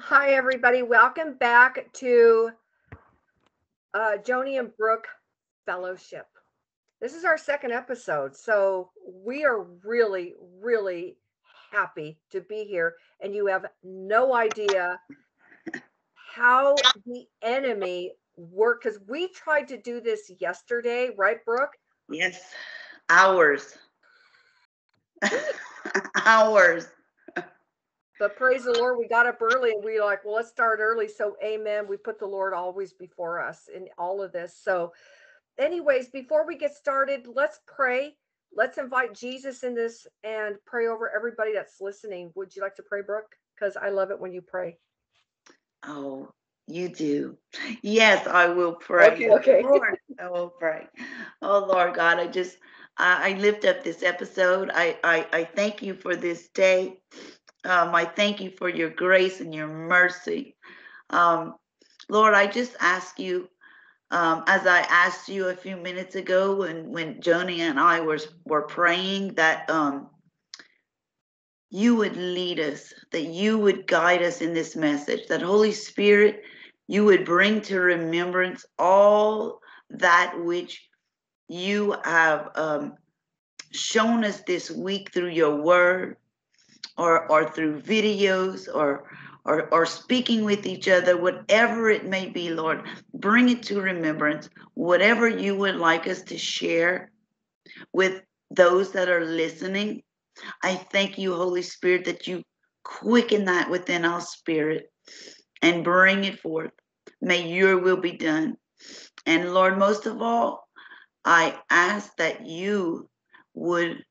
Hi, everybody. Welcome back to uh, Joni and Brooke Fellowship. This is our second episode. So we are really, really happy to be here. And you have no idea how the enemy worked because we tried to do this yesterday, right, Brooke? Yes, hours. hours. But praise the Lord, we got up early and we like, well, let's start early. So, amen. We put the Lord always before us in all of this. So, anyways, before we get started, let's pray. Let's invite Jesus in this and pray over everybody that's listening. Would you like to pray, Brooke? Because I love it when you pray. Oh, you do. Yes, I will pray. Okay, okay. Lord, I will pray. Oh, Lord God, I just, I, I lift up this episode. I, I, I thank you for this day. Um, I thank you for your grace and your mercy. Um, Lord, I just ask you, um, as I asked you a few minutes ago when, when Joni and I were, were praying, that um, you would lead us, that you would guide us in this message, that Holy Spirit, you would bring to remembrance all that which you have um, shown us this week through your word or or through videos or or or speaking with each other whatever it may be lord bring it to remembrance. Whatever you would like us to share with those that are listening i thank you holy spirit that you quicken that within our spirit and bring it forth. May your will be done. And lord most of all i ask that you would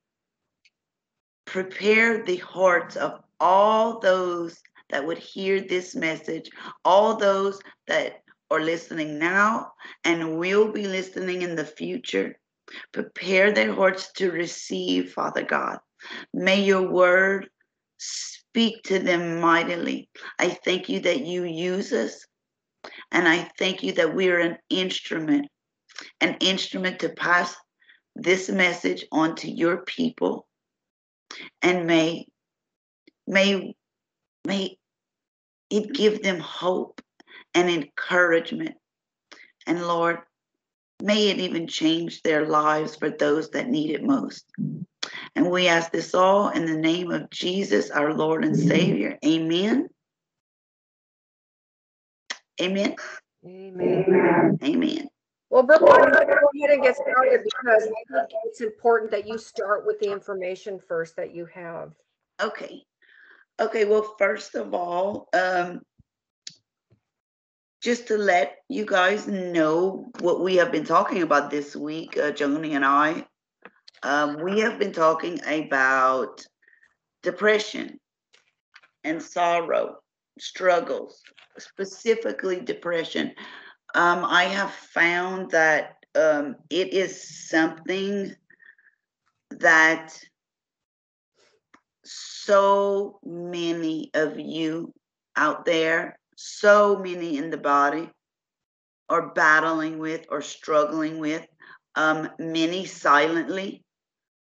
prepare the hearts of all those that would hear this message, all those that are listening now and will be listening in the future. Prepare their hearts to receive, Father God. May your word speak to them mightily. I thank you that you use us, and I thank you that we are an instrument, an instrument to pass this message on to your people and may may may it give them hope and encouragement. And lord may it even change their lives for those that need it most. And we ask this all in the name of jesus our lord and savior. Amen. Amen. Amen. amen Well, Brooke, why don't go ahead and get started because I think it's important that you start with the information first that you have. Okay. Okay. Well, first of all, um, just to let you guys know what we have been talking about this week, uh, Joni and I, um, we have been talking about depression and sorrow, struggles, specifically depression. Um, I have found that um, it is something that so many of you out there, so many in the body, are battling with or struggling with, um, many silently.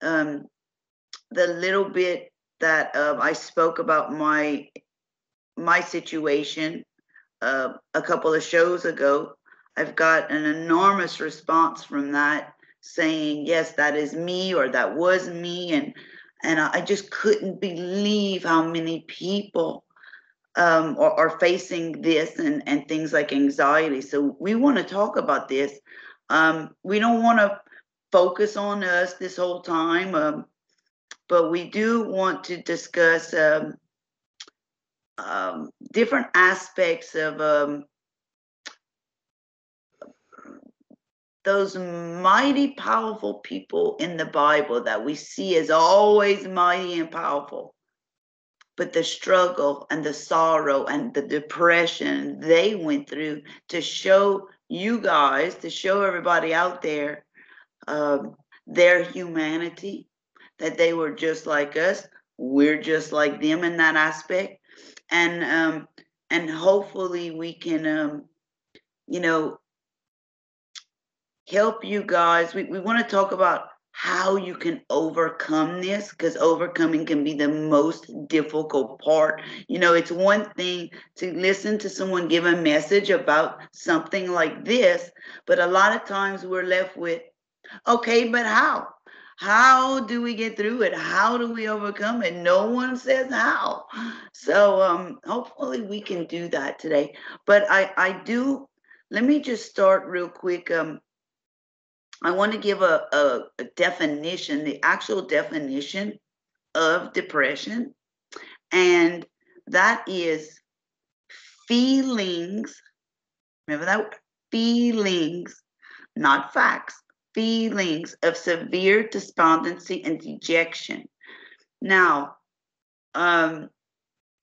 Um, the little bit that uh, I spoke about my my situation uh, a couple of shows ago, I've got an enormous response from that saying, yes, that is me or that was me. And and I just couldn't believe how many people um, are, are, facing this and, and things like anxiety. So we want to talk about this. Um, we don't want to focus on us this whole time, um, but we do want to discuss um, um, different aspects of um, those mighty powerful people in the Bible that we see as always mighty and powerful. But the struggle and the sorrow and the depression they went through to show you guys, to show everybody out there um, their humanity, that they were just like us. We're just like them in that aspect. And um, and hopefully we can um, you know help you guys. We, we want to talk about how you can overcome this because overcoming can be the most difficult part. You know, it's one thing to listen to someone give a message about something like this, but a lot of times we're left with, okay, but how? How do we get through it? How do we overcome it? No one says how. So um hopefully we can do that today. But I I do let me just start real quick um I want to give a, a, a definition, the actual definition of depression. And that is feelings. Remember that? Feelings, not facts, feelings of severe despondency and dejection. Now, um,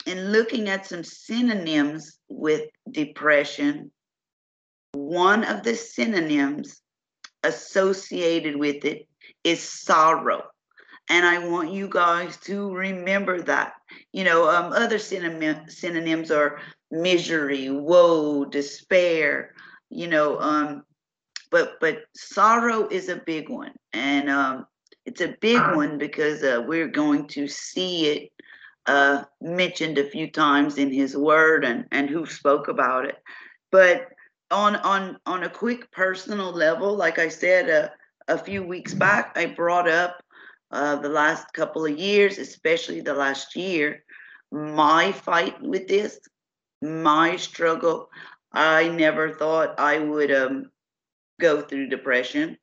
in looking at some synonyms with depression, one of the synonyms associated with it is sorrow. And I want you guys to remember that. You know, um, other synonym, synonyms are misery, woe, despair, you know, um, but but sorrow is a big one. And um, it's a big one because uh, we're going to see it uh, mentioned a few times in his word and, and who spoke about it. But on on on a quick personal level, like I said uh, a few weeks back, I brought up uh, the last couple of years, especially the last year, my fight with this, my struggle. I never thought I would um, go through depression.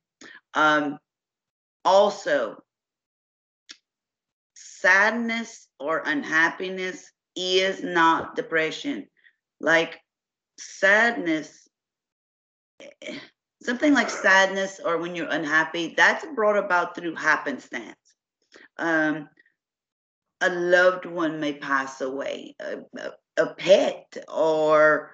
Um, also, sadness or unhappiness is not depression. Like sadness something like sadness or when you're unhappy, that's brought about through happenstance. Um, a loved one may pass away, a, a, a, pet, or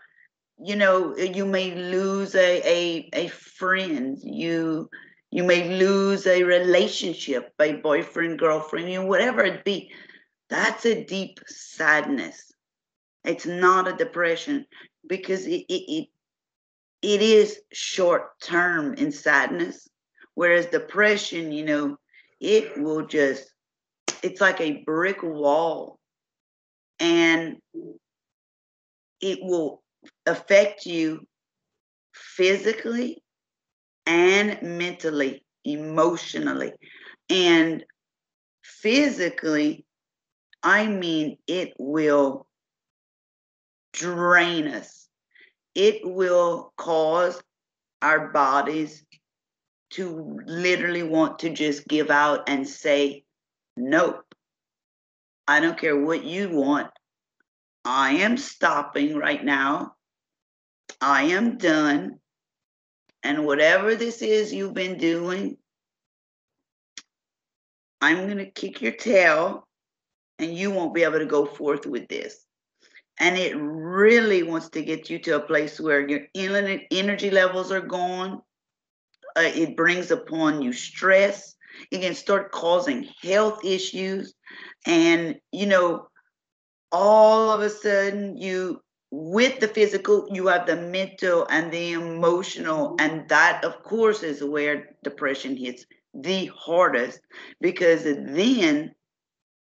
you know, you may lose a, a a friend. You you may lose a relationship, a boyfriend, girlfriend, you know, whatever it be. That's a deep sadness. It's not a depression because it, it, it it is short term in sadness whereas depression you know it will just it's like a brick wall and it will affect you physically and mentally emotionally. And physically i mean it will drain us. It will cause our bodies to literally want to just give out and say, Nope, I don't care what you want. I am stopping right now. I am done. And whatever this is you've been doing, I'm going to kick your tail and you won't be able to go forth with this and it really wants to get you to a place where your energy levels are gone. Uh, it brings upon you stress. It can start causing health issues. And, you know, all of a sudden, you, with the physical, you have the mental and the emotional. And that, of course, is where depression hits the hardest because then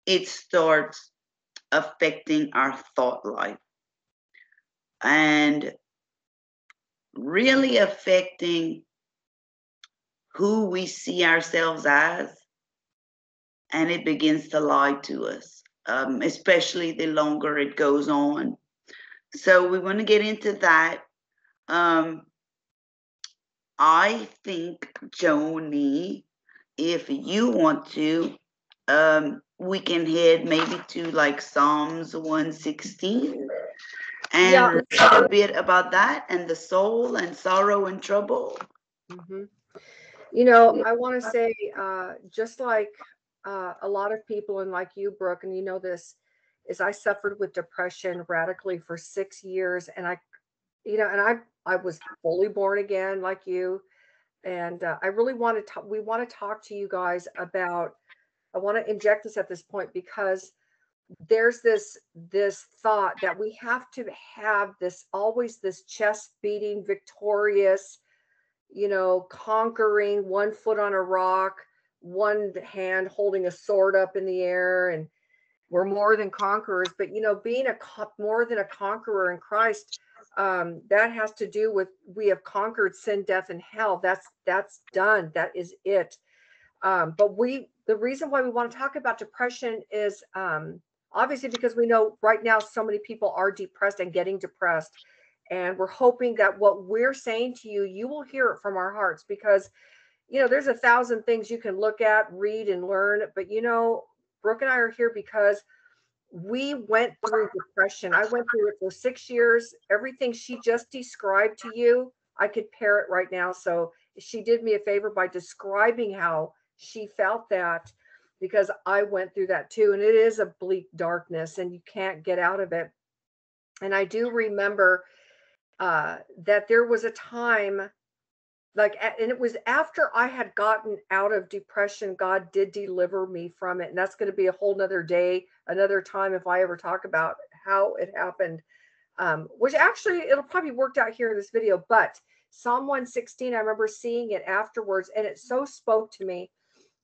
it starts affecting our thought life and really affecting who we see ourselves as. And it begins to lie to us, um, especially the longer it goes on. So we want to get into that. Um, I think, Joni, if you want to, um, we can head maybe to like Psalms 116 and yeah. a bit about that and the soul and sorrow and trouble. Mm-hmm. You know, I want to say, uh, just like uh, a lot of people, and like you, Brooke, and you know this, is I suffered with depression radically for six years, and I, you know, and I I was fully born again like you, and uh, I really want to. talk. We want to talk to you guys about I want to inject this at this point because there's this this thought that we have to have this always this chest beating victorious you know conquering one foot on a rock one hand holding a sword up in the air and we're more than conquerors. But you know being a more than a conqueror in christ um, that has to do with we have conquered sin death and hell. That's that's done. That is it. Um, but we the reason why we want to talk about depression is um, obviously because we know right now so many people are depressed and getting depressed. And we're hoping that what we're saying to you you will hear it from our hearts because you know there's a thousand things you can look at read and learn but you know brooke and i are here because we went through depression. I went through it for six years. Everything she just described to you i could pair it right now. So she did me a favor by describing how she felt that because i went through that too and it is a bleak darkness and you can't get out of it. And i do remember uh, that there was a time like and it was after i had gotten out of depression god did deliver me from it and that's going to be a whole nother day another time if i ever talk about how it happened. Um, which actually it'll probably worked out here in this video but psalm 116 i remember seeing it afterwards and it so spoke to me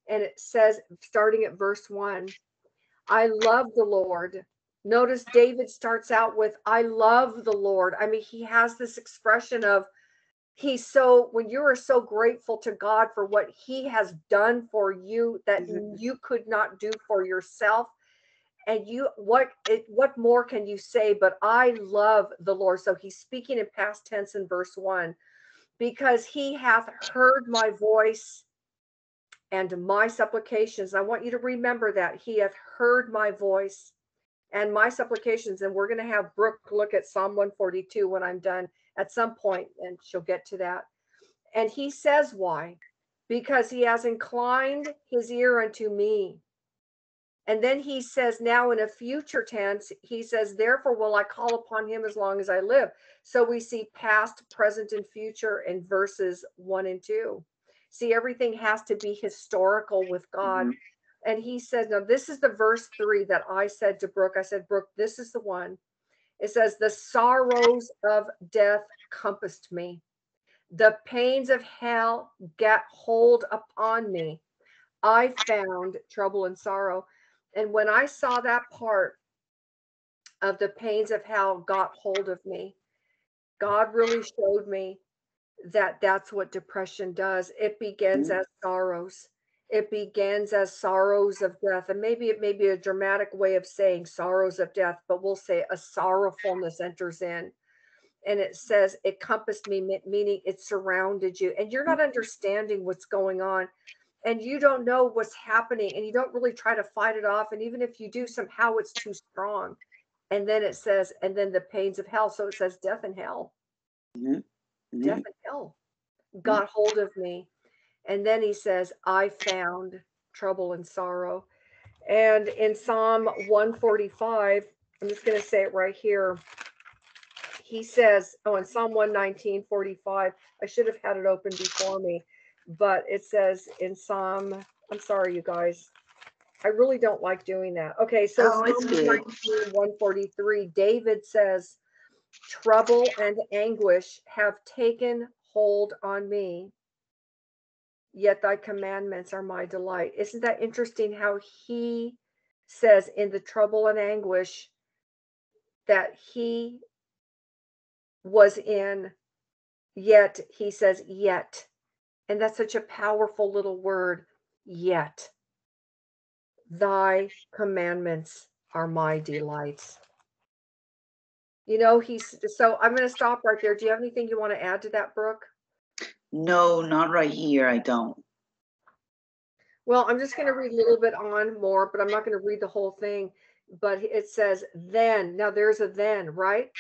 and it says starting at verse 1 i love the lord. Notice david starts out with i love the lord. I mean he has this expression of he's so when you are so grateful to god for what he has done for you that mm-hmm. you could not do for yourself and you what it, what more can you say but i love the lord? So he's speaking in past tense in verse 1 because he hath heard my voice and my supplications. I want you to remember that. He hath heard my voice and my supplications and we're going to have brooke look at psalm 142 when i'm done at some point, and she'll get to that. And he says, Why? Because he has inclined his ear unto me. And then he says, now in a future tense, he says, Therefore will I call upon him as long as I live. So we see past, present, and future in verses one and two. See, everything has to be historical with God. Mm-hmm. And he says, Now, this is the verse three that I said to Brooke. I said, Brooke, this is the one. It says, The sorrows of death compassed me. The pains of hell got hold upon me. I found trouble and sorrow. And when I saw that part of the pains of hell got hold of me, God really showed me that that's what depression does. It begins mm-hmm. as sorrows it begins as sorrows of death and maybe it may be a dramatic way of saying sorrows of death but we'll say a sorrowfulness enters in. And it says it compassed me meaning it surrounded you and you're not understanding what's going on and you don't know what's happening and you don't really try to fight it off and even if you do somehow it's too strong. And then it says and then the pains of hell so it says death and hell. Mm-hmm. Mm-hmm. death and hell. Got hold of me and then he says, I found trouble and sorrow. And in Psalm 145, I'm just going to say it right here. He says, oh, in Psalm 119, 45, I should have had it open before me, but it says in Psalm, I'm sorry, you guys. I really don't like doing that. Okay, so oh, Psalm 119, 143, David says, Trouble and anguish have taken hold on me yet thy commandments are my delight. Isn't that interesting how he says in the trouble and anguish that he was in, yet he says, yet. And that's such a powerful little word, yet. Thy commandments are my delights. You know, he's so I'm going to stop right there. Do you have anything you want to add to that, Brooke? No, not right here. I don't. Well, I'm just going to read a little bit on more, but I'm not going to read the whole thing. But it says, then. Now there's a then, right?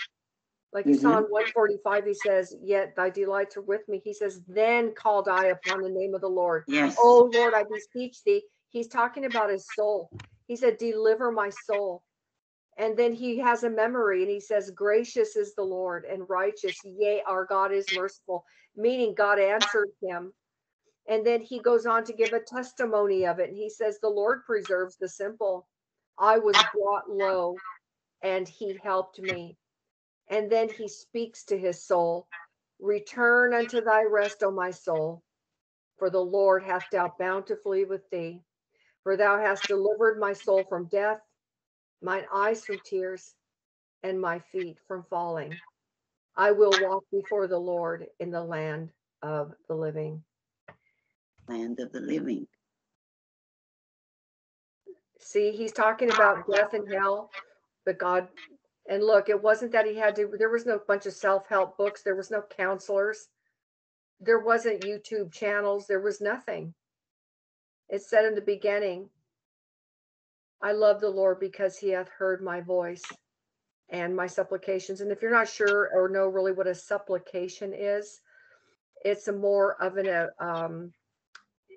Like you mm-hmm. saw in 145, he says, Yet thy delights are with me. He says, Then called I upon the name of the Lord. Yes. Oh Lord, I beseech thee. He's talking about his soul. He said, Deliver my soul. And then he has a memory and he says, Gracious is the Lord and righteous. Yea, our God is merciful meaning God answered him. And then he goes on to give a testimony of it. And he says, The Lord preserves the simple. I was brought low and he helped me. And then he speaks to his soul Return unto thy rest, O my soul. For the Lord hath dealt bountifully with thee. For thou hast delivered my soul from death, mine eyes from tears, and my feet from falling. I will walk before the Lord in the land of the living. Land of the living. See, he's talking about death and hell, but God, and look, it wasn't that he had to, there was no bunch of self help books, there was no counselors, there wasn't YouTube channels, there was nothing. It said in the beginning, I love the Lord because he hath heard my voice and my supplications. And if you're not sure or know really what a supplication is, it's a more of an uh, um,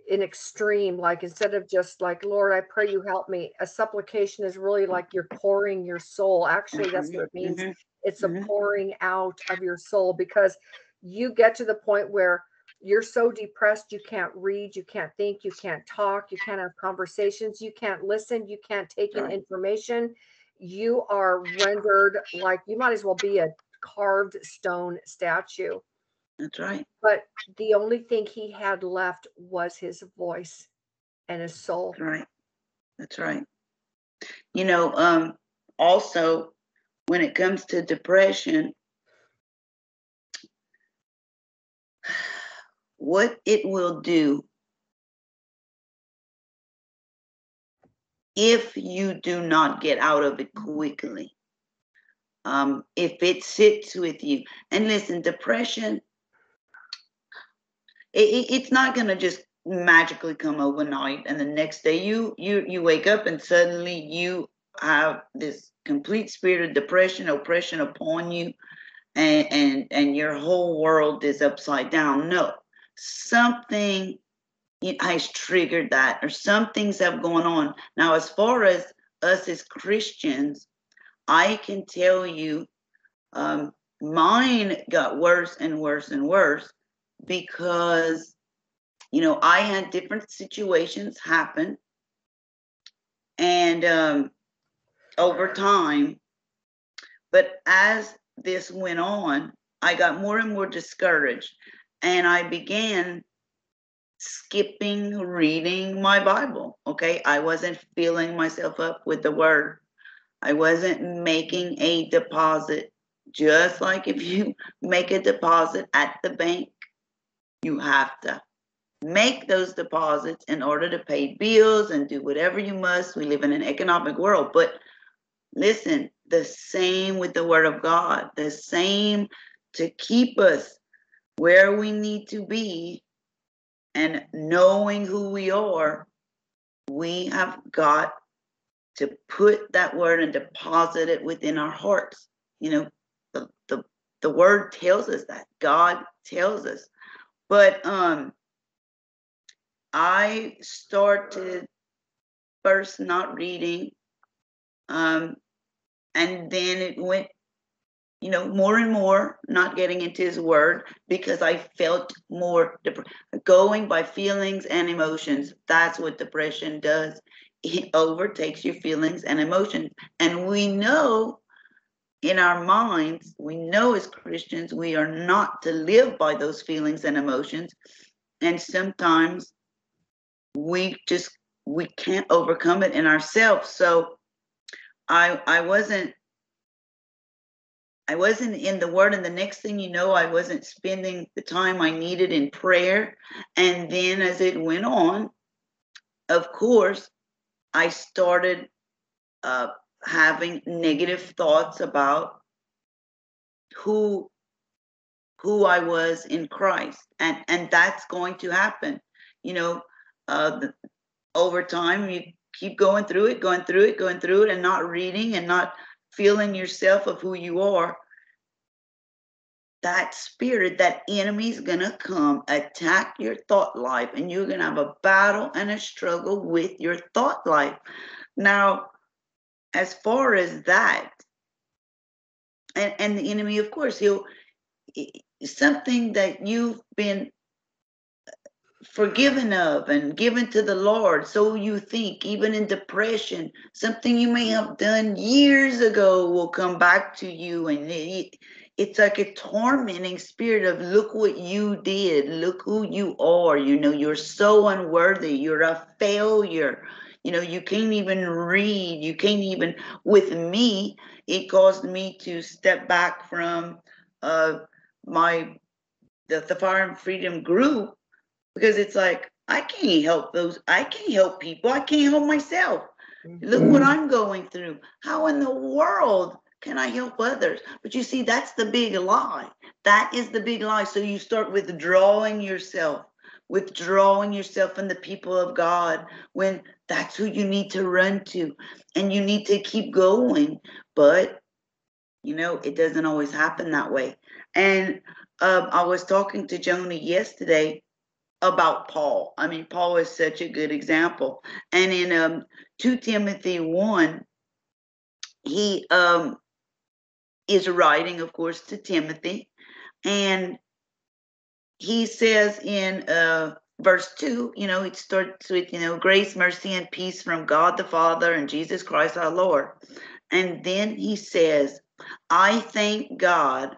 an extreme. Like instead of just like Lord, I pray you help me. A supplication is really like you're pouring your soul. Actually, that's what it means. Mhm. It's a Mhm. pouring out of your soul because you get to the point where you're so depressed you can't read, you can't think, you can't talk, you can't have conversations, you can't listen, you can't take in information. You are rendered like you might as well be a carved stone statue. That's right. But the only thing he had left was his voice and his soul. That's right. That's right. You know, um, also when it comes to depression, what it will do if you do not get out of it quickly. Um, if it sits with you, and listen, depression, it, it- it's not gonna just magically come overnight, and the next day you you you wake up and suddenly you have this complete spirit of depression, oppression upon you, and and and your whole world is upside down. No, something has triggered that, or some things have gone on. Now, as far as us as Christians, I can tell you, um, mine got worse and worse and worse because, you know, I had different situations happen, and um, over time, but as this went on, I got more and more discouraged, and I began skipping reading my Bible. Okay. I wasn't filling myself up with the word. I wasn't making a deposit. Just like if you make a deposit at the bank, you have to make those deposits in order to pay bills and do whatever you must. We live in an economic world. But listen, the same with the word of God, the same to keep us where we need to be and knowing who we are, we have got to put that word and deposit it within our hearts. You know, the the, the word tells us that. God tells us. But um I started first not reading. Um and then it went you know, more and more not getting into his word because I felt more dep- going by feelings and emotions. That's what depression does. It overtakes your feelings and emotions. And we know in our minds, we know as Christians, we are not to live by those feelings and emotions. And sometimes we just we can't overcome it in ourselves. So I I wasn't I wasn't in the word, and the next thing you know, I wasn't spending the time I needed in prayer. And then as it went on, of course, I started uh, having negative thoughts about who who I was in Christ, and and that's going to happen. You know, uh, the, over time, you keep going through it, going through it, going through it, and not reading and not feeling yourself of who you are, that spirit, that enemy's gonna come attack your thought life, and you're gonna have a battle and a struggle with your thought life. Now, as far as that, and, and the enemy, of course, he'll something that you've been forgiven of and given to the Lord. So you think, even in depression, something you may have done years ago will come back to you. And it, it's like a tormenting spirit of look what you did. Look who you are. You know you're so unworthy. You're a failure. You know you can't even read. You can't even with me it caused me to step back from uh my the, the fire and freedom group because it's like i can't help those i can't help people i can't help myself look what i'm going through how in the world can I help others? But you see, that's the big lie. That is the big lie. So you start withdrawing yourself, withdrawing yourself from the people of God when that's who you need to run to. And you need to keep going. But, you know, it doesn't always happen that way. And um, I was talking to Joni yesterday about Paul. I mean, Paul is such a good example. And in um, 2 Timothy 1, he um is writing, of course, to Timothy. And he says in uh, verse 2, you know, it starts with, you know, grace, mercy, and peace from God the Father and Jesus Christ our Lord. And then he says, I thank God,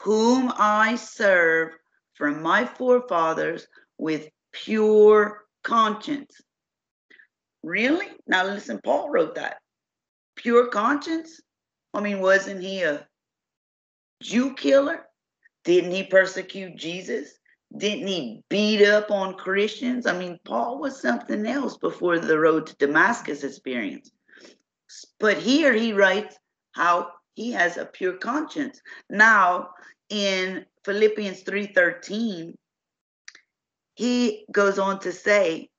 whom I serve from my forefathers with pure conscience. Really? Now listen, Paul wrote that. Pure conscience? I mean, wasn't he a Jew killer? Didn't he persecute Jesus? Didn't he beat up on Christians? I mean, Paul was something else before the road to Damascus experience. But here he writes how he has a pure conscience. Now, in Philippians 3:13, he goes on to say,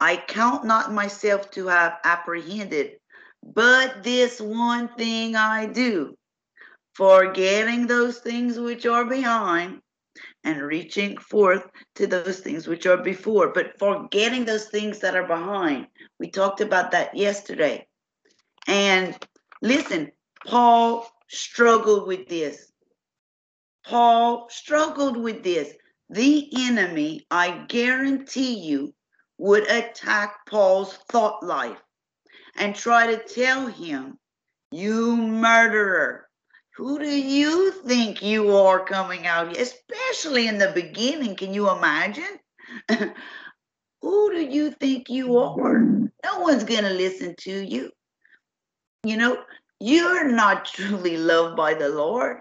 I count not myself to have apprehended, but this one thing I do, forgetting those things which are behind and reaching forth to those things which are before, but forgetting those things that are behind. We talked about that yesterday. And listen, Paul struggled with this. Paul struggled with this. The enemy, I guarantee you, would attack Paul's thought life and try to tell him, You murderer, who do you think you are coming out? Especially in the beginning. Can you imagine? who do you think you are? No one's going to listen to you. You know, you're not truly loved by the Lord.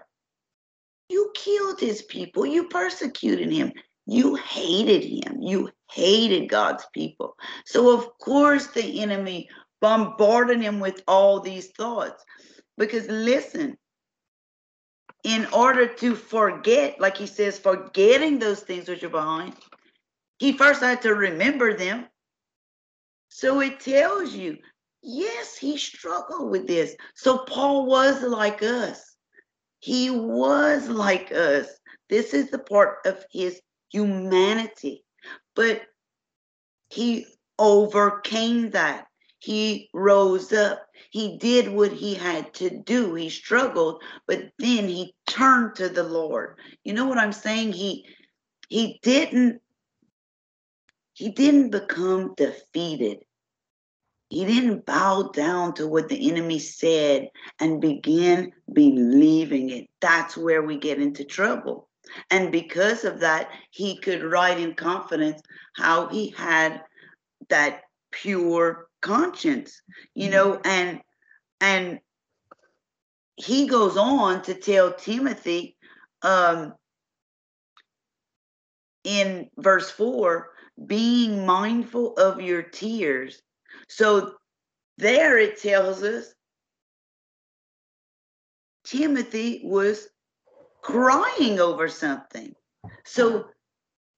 You killed his people, you persecuted him, you hated him, you hated God's people. So, of course, the enemy bombarding him with all these thoughts. Because listen, in order to forget, like he says, forgetting those things which are behind, he first had to remember them. So it tells you, yes, he struggled with this. So Paul was like us. He was like us. This is the part of his humanity. But he overcame that. He rose up. He did what he had to do. He struggled, but then he turned to the Lord. You know what I'm saying? He he didn't he didn't become defeated. He didn't bow down to what the enemy said and begin believing it. That's where we get into trouble. And because of that, he could write in confidence how he had that pure conscience you mm-hmm. know and and he goes on to tell timothy um in verse 4 being mindful of your tears so there it tells us timothy was crying over something so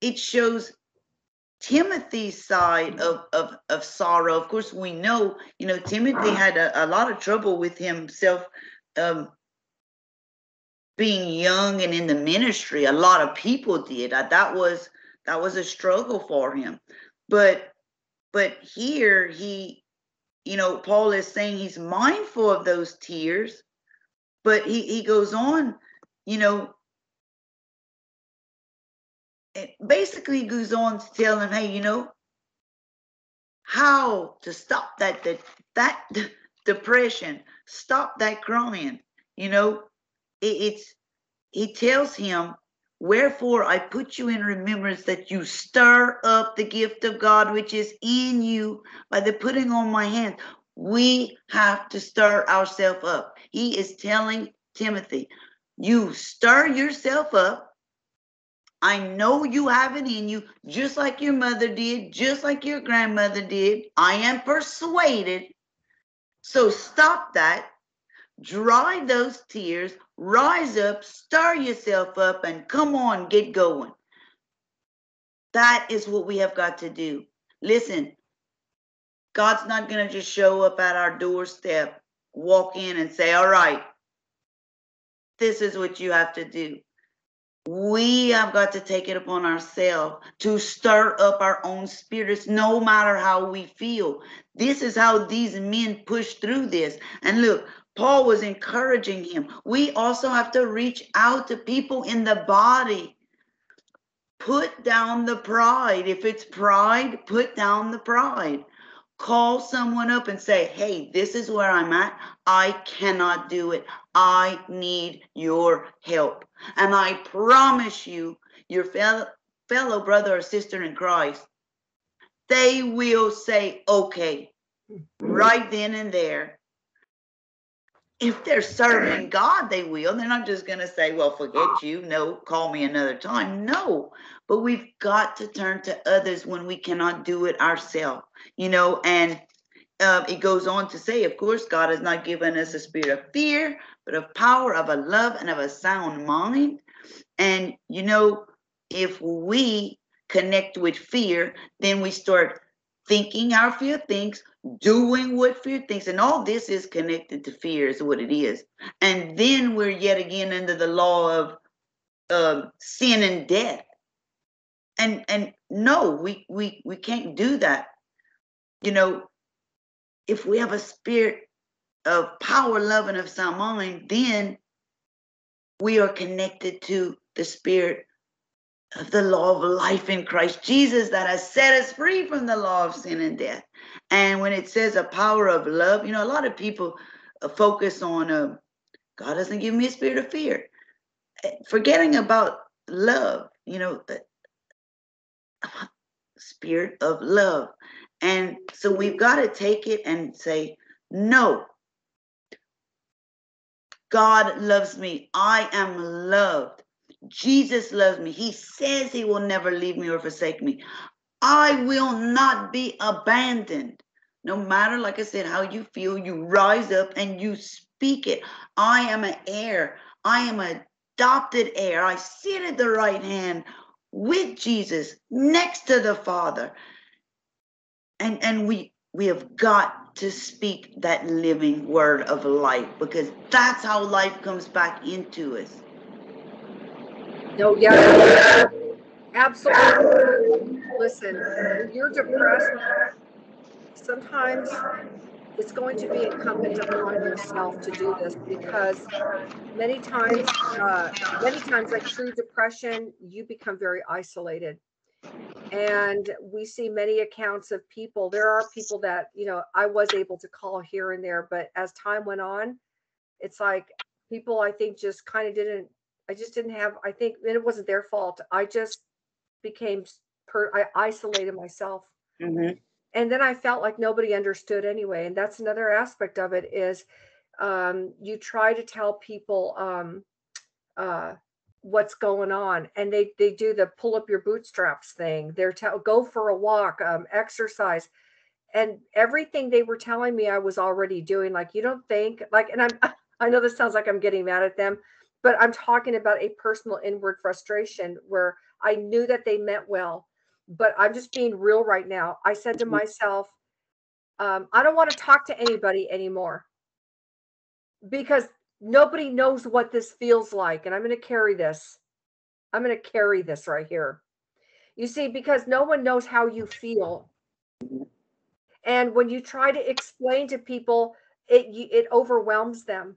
it shows Timothy's side of, of, of sorrow, of course, we know, you know, Timothy had a, a lot of trouble with himself um, being young and in the ministry. A lot of people did. Uh, that was that was a struggle for him. But but here he, you know, Paul is saying he's mindful of those tears, but he, he goes on, you know, it basically goes on to tell him, hey, you know, how to stop that that that depression, stop that crying, you know, it's he tells him Wherefore I put you in remembrance that you stir up the gift of God which is in you by the putting on my hands. We have to stir ourselves up. He is telling Timothy, you stir yourself up. I know you have it in you, just like your mother did, just like your grandmother did. I am persuaded. So stop that. Dry those tears, rise up, stir yourself up, and come on, get going. That is what we have got to do. Listen, God's not going to just show up at our doorstep, walk in, and say, All right, this is what you have to do. We have got to take it upon ourselves to stir up our own spirits, no matter how we feel. This is how these men push through this. And look, Paul was encouraging him. We also have to reach out to people in the body. Put down the pride. If it's pride, put down the pride. Call someone up and say, hey, this is where I'm at. I cannot do it. I need your help. And I promise you, your fellow, fellow brother or sister in Christ, they will say, okay, right then and there if they're serving God, they will. They're not just going to say, well, forget you. No, call me another time. No, but we've got to turn to others when we cannot do it ourselves, you know. And uh, it goes on to say, of course, God has not given us a spirit of fear, but of power, of a love, and of a sound mind. And, you know, if we connect with fear, then we start thinking our fear thinks, doing what fear thinks. And all this is connected to fear, is what it is. And then we're yet again under the law of uh, sin and death. And and no, we we we can't do that. You know, if we have a spirit of power, love, and of sound mind, then we are connected to the spirit of the law of life in Christ Jesus that has set us free from the law of sin and death. And when it says a power of love, you know, a lot of people uh, focus on uh, God doesn't give me a spirit of fear, eh, forgetting about love, you know, spirit of love. And so we've got to take it and say, no, God loves me. I am loved. Jesus loves me. He says he will never leave me or forsake me. I will not be abandoned. No matter, like I said, how you feel, you rise up and you speak it. I am an heir. I am an adopted heir. I sit at the right hand with Jesus next to the Father. And and we we have got to speak that living word of life because that's how life comes back into us. No, yeah, absolutely. Listen, you're depressed, sometimes it's going to be incumbent upon yourself to do this because many times, uh, many times, like true depression, you become very isolated. And we see many accounts of people. There are people that, you know, I was able to call here and there, but as time went on, it's like people I think just kind of didn't I just didn't have, I think, and it wasn't their fault. I just became, per, I isolated myself. Mm-hmm. And then I felt like nobody understood anyway. And that's another aspect of it is um, you try to tell people um, uh, what's going on and they, they do the pull up your bootstraps thing. They're tell go for a walk, um, exercise and everything they were telling me I was already doing. Like, you don't think like, and I'm, I know this sounds like I'm getting mad at them, but I'm talking about a personal inward frustration where I knew that they meant well, but I'm just being real right now. I said to mm-hmm. myself, um, I don't want to talk to anybody anymore because nobody knows what this feels like. And I'm going to carry this. I'm going to carry this right here. You see, because no one knows how you feel. And when you try to explain to people, it it overwhelms them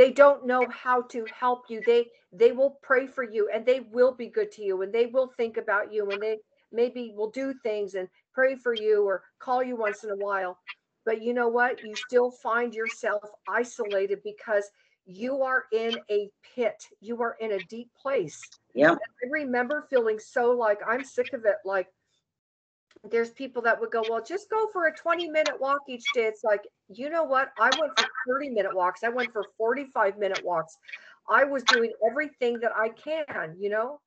they don't know how to help you they they will pray for you and they will be good to you and they will think about you and they maybe will do things and pray for you or call you once in a while but you know what you still find yourself isolated because you are in a pit. You are in a deep place. yeah I remember feeling so like I'm sick of it. Like there's people that would go, well, just go for a 20 minute walk each day. It's like, you know what? I went for 30 minute walks. I went for 45 minute walks. I was doing everything that I can, you know?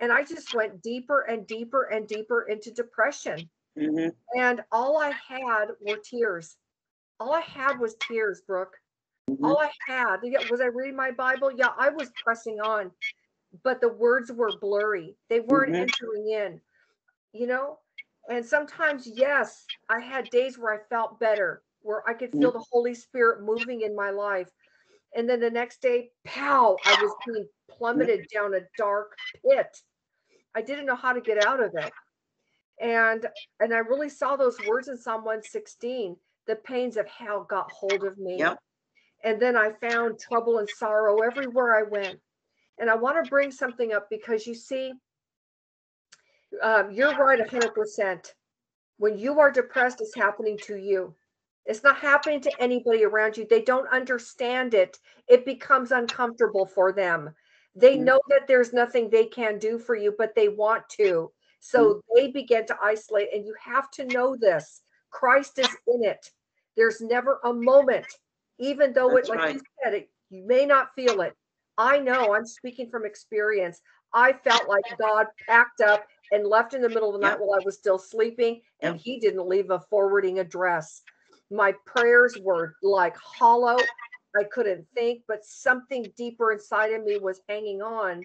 And I just went deeper and deeper and deeper into depression. hmm And all I had were tears. All I had was tears, Brooke. hmm All I had, was I reading my Bible? Yeah, I was pressing on, but the words were blurry. They weren't Mhm. entering in, you know? And sometimes, yes, I had days where I felt better, where I could feel mm. the Holy Spirit moving in my life. And then the next day, pow, I was being plummeted down a dark pit. I didn't know how to get out of it. And and I really saw those words in Psalm 116. The pains of hell got hold of me. Yep. And then I found trouble and sorrow everywhere I went. And I want to bring something up because you see, um, you're right 100%. When you are depressed, it's happening to you. It's not happening to anybody around you. They don't understand it. It becomes uncomfortable for them. They Mhm. know that there's nothing they can do for you, but they want to. So they begin to isolate, and you have to know this. Christ is in it. There's never a moment, even though That's it, like you said, it, you may not feel it. I know, I'm speaking from experience. I felt like God packed up and left in the middle of the night while I was still sleeping, and. He didn't leave a forwarding address. My prayers were like hollow. I couldn't think, but something deeper inside of me was hanging on.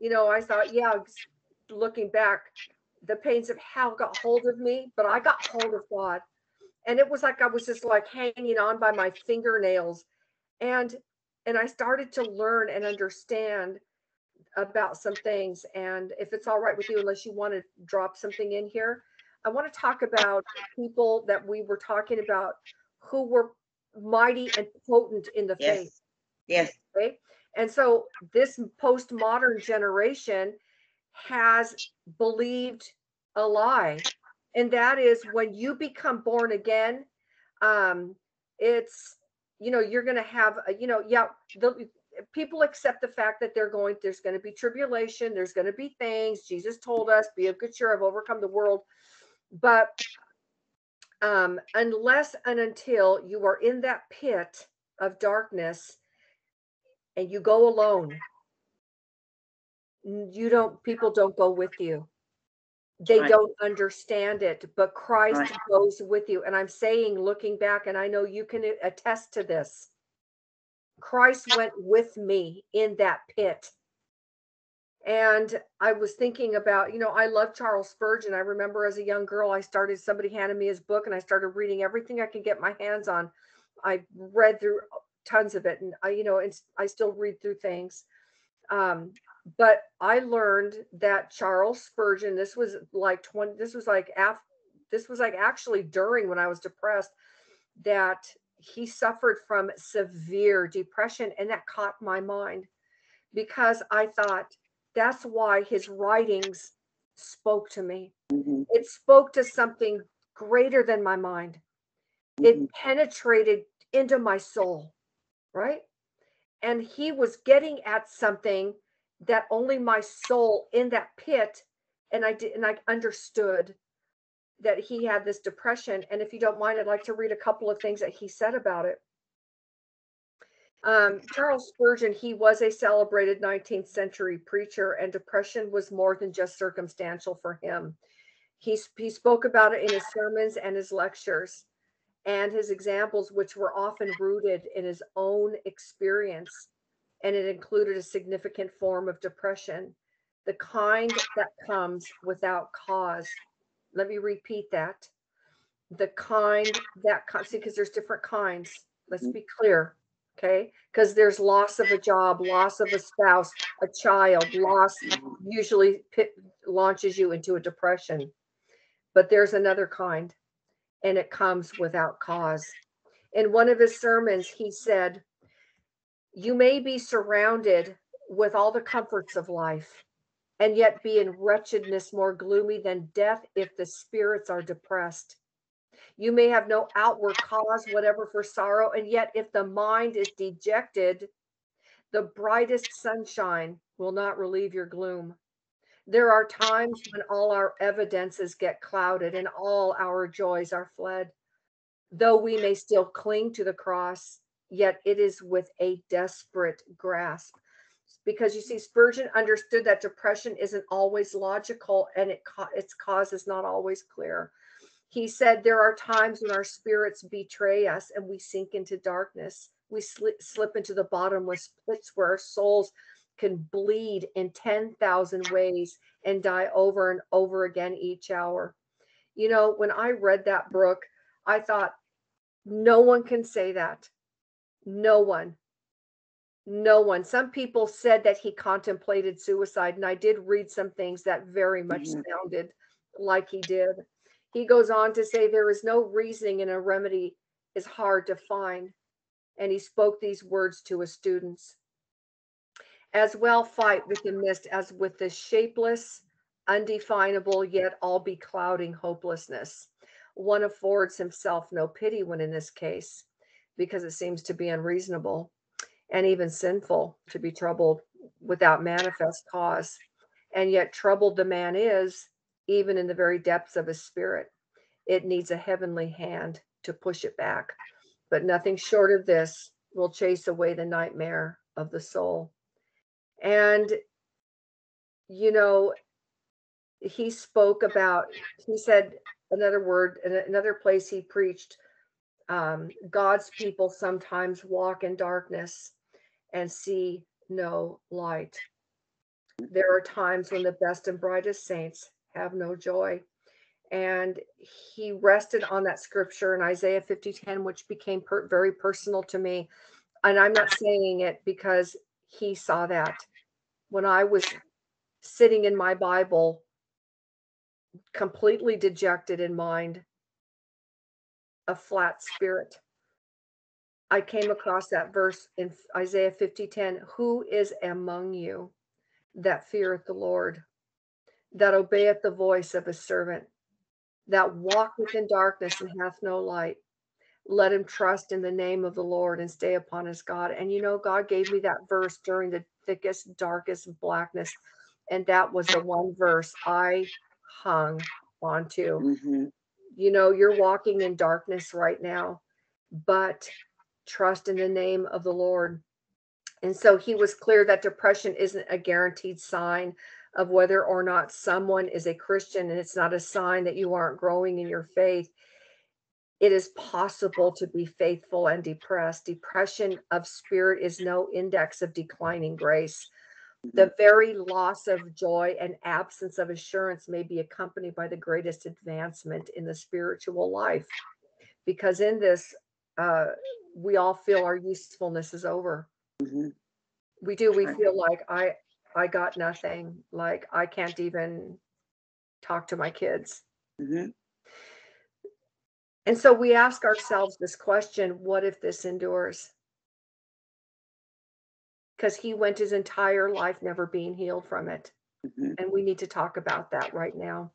You know, I thought, yeah, looking back, the pains of hell got hold of me, but I got hold of God. And it was like I was just like hanging on by my fingernails. And and I started to learn and understand about some things. And if it's all right with you, unless you want to drop something in here, I want to talk about people that we were talking about who were mighty and potent in the faith. Yes. Yes. Okay. And so this postmodern generation has believed a lie. And that is when you become born again, um, it's, you know, you're going to have, a, you know, yeah, the, people accept the fact that they're going, there's going to be tribulation, there's going to be things. Jesus told us, be of good cheer, I've overcome the world. But um, unless and until you are in that pit of darkness and you go alone, you don't, people don't go with you. They Right. don't understand it, but Christ Right. goes with you. And I'm saying, looking back, and I know you can attest to this Christ went with me in that pit. And I was thinking about, you know, I love Charles Spurgeon. I remember as a young girl, I started, somebody handed me his book and I started reading everything I could get my hands on. I read through tons of it and I, you know, it's, I still read through things. Um, but I learned that Charles Spurgeon, this was like 20, this was like after, this was like actually during when I was depressed, that he suffered from severe depression and that caught my mind because I thought that's why his writings spoke to me. hmm It spoke to something greater than my mind. It penetrated into my soul, right? And he was getting at something that only my soul in that pit and I did and I understood that he had this depression and if you don't mind I'd like to read a couple of things that he said about it. Um, Charles Spurgeon, he was a celebrated 19th century preacher, and depression was more than just circumstantial for him. He, he spoke about it in his sermons and his lectures and his examples, which were often rooted in his own experience. And it included a significant form of depression, the kind that comes without cause. Let me repeat that. The kind that comes, see, because there's different kinds. Let's be clear. Okay. Because there's loss of a job, loss of a spouse, a child, loss usually pit, launches you into a depression. But there's another kind, and it comes without cause. In one of his sermons, he said, You may be surrounded with all the comforts of life, and yet be in wretchedness more gloomy than death if the spirits are depressed. You may have no outward cause, whatever, for sorrow, and yet if the mind is dejected, The brightest sunshine will not relieve your gloom. There are times when all our evidences get clouded and all our joys are fled. Though we may still cling to the cross, yet it is with a desperate grasp. Because you see, Spurgeon understood that depression isn't always logical and it its cause is not always clear. He said there are times when our spirits betray us and we sink into darkness. We slip, slip into the bottomless pits where our souls can bleed in 10,000 ways and die over and over again each hour. You know, when I read that, book, I thought, no one can say that. No one. No one. Some people said that he contemplated suicide, and I did read some things that very much mm-hmm. sounded like he did. He goes on to say there is no reasoning and a remedy is hard to find. And he spoke these words to his students. As well fight with the mist as with the shapeless, undefinable, yet all beclouding hopelessness. One affords himself no pity when in this case, because it seems to be unreasonable and even sinful to be troubled without manifest cause. And yet, troubled the man is, even in the very depths of his spirit. It needs a heavenly hand to push it back. But nothing short of this will chase away the nightmare of the soul. And, you know, he spoke about, he said another word, in another place he preached, um, God's people sometimes walk in darkness and see no light. There are times when the best and brightest saints have no joy. And he rested on that scripture in Isaiah 50:10, which became per- very personal to me. And I'm not saying it because he saw that. When I was sitting in my Bible, completely dejected in mind, a flat spirit, I came across that verse in Isaiah 50:10, who is among you that feareth the Lord? that obeyeth the voice of his servant, that walketh in darkness and hath no light. Let him trust in the name of the Lord and stay upon his God. And you know, God gave me that verse during the thickest, darkest blackness. And that was the one verse I hung onto. Mm-hmm. You know, you're walking in darkness right now, but trust in the name of the Lord. And so he was clear that depression isn't a guaranteed sign of whether or not someone is a Christian and it's not a sign that you aren't growing in your faith. It is possible to be faithful and depressed. Depression of spirit is no index of declining grace. The very loss of joy and absence of assurance may be accompanied by the greatest advancement in the spiritual life. Because in this, uh, we all feel our usefulness is over. Mm-hmm. We do. We feel like I I got nothing. Like I can't even talk to my kids. Mm-hmm. And so we ask ourselves this question what if this endures? Because he went his entire life never being healed from it. Mm-hmm. And we need to talk about that right now.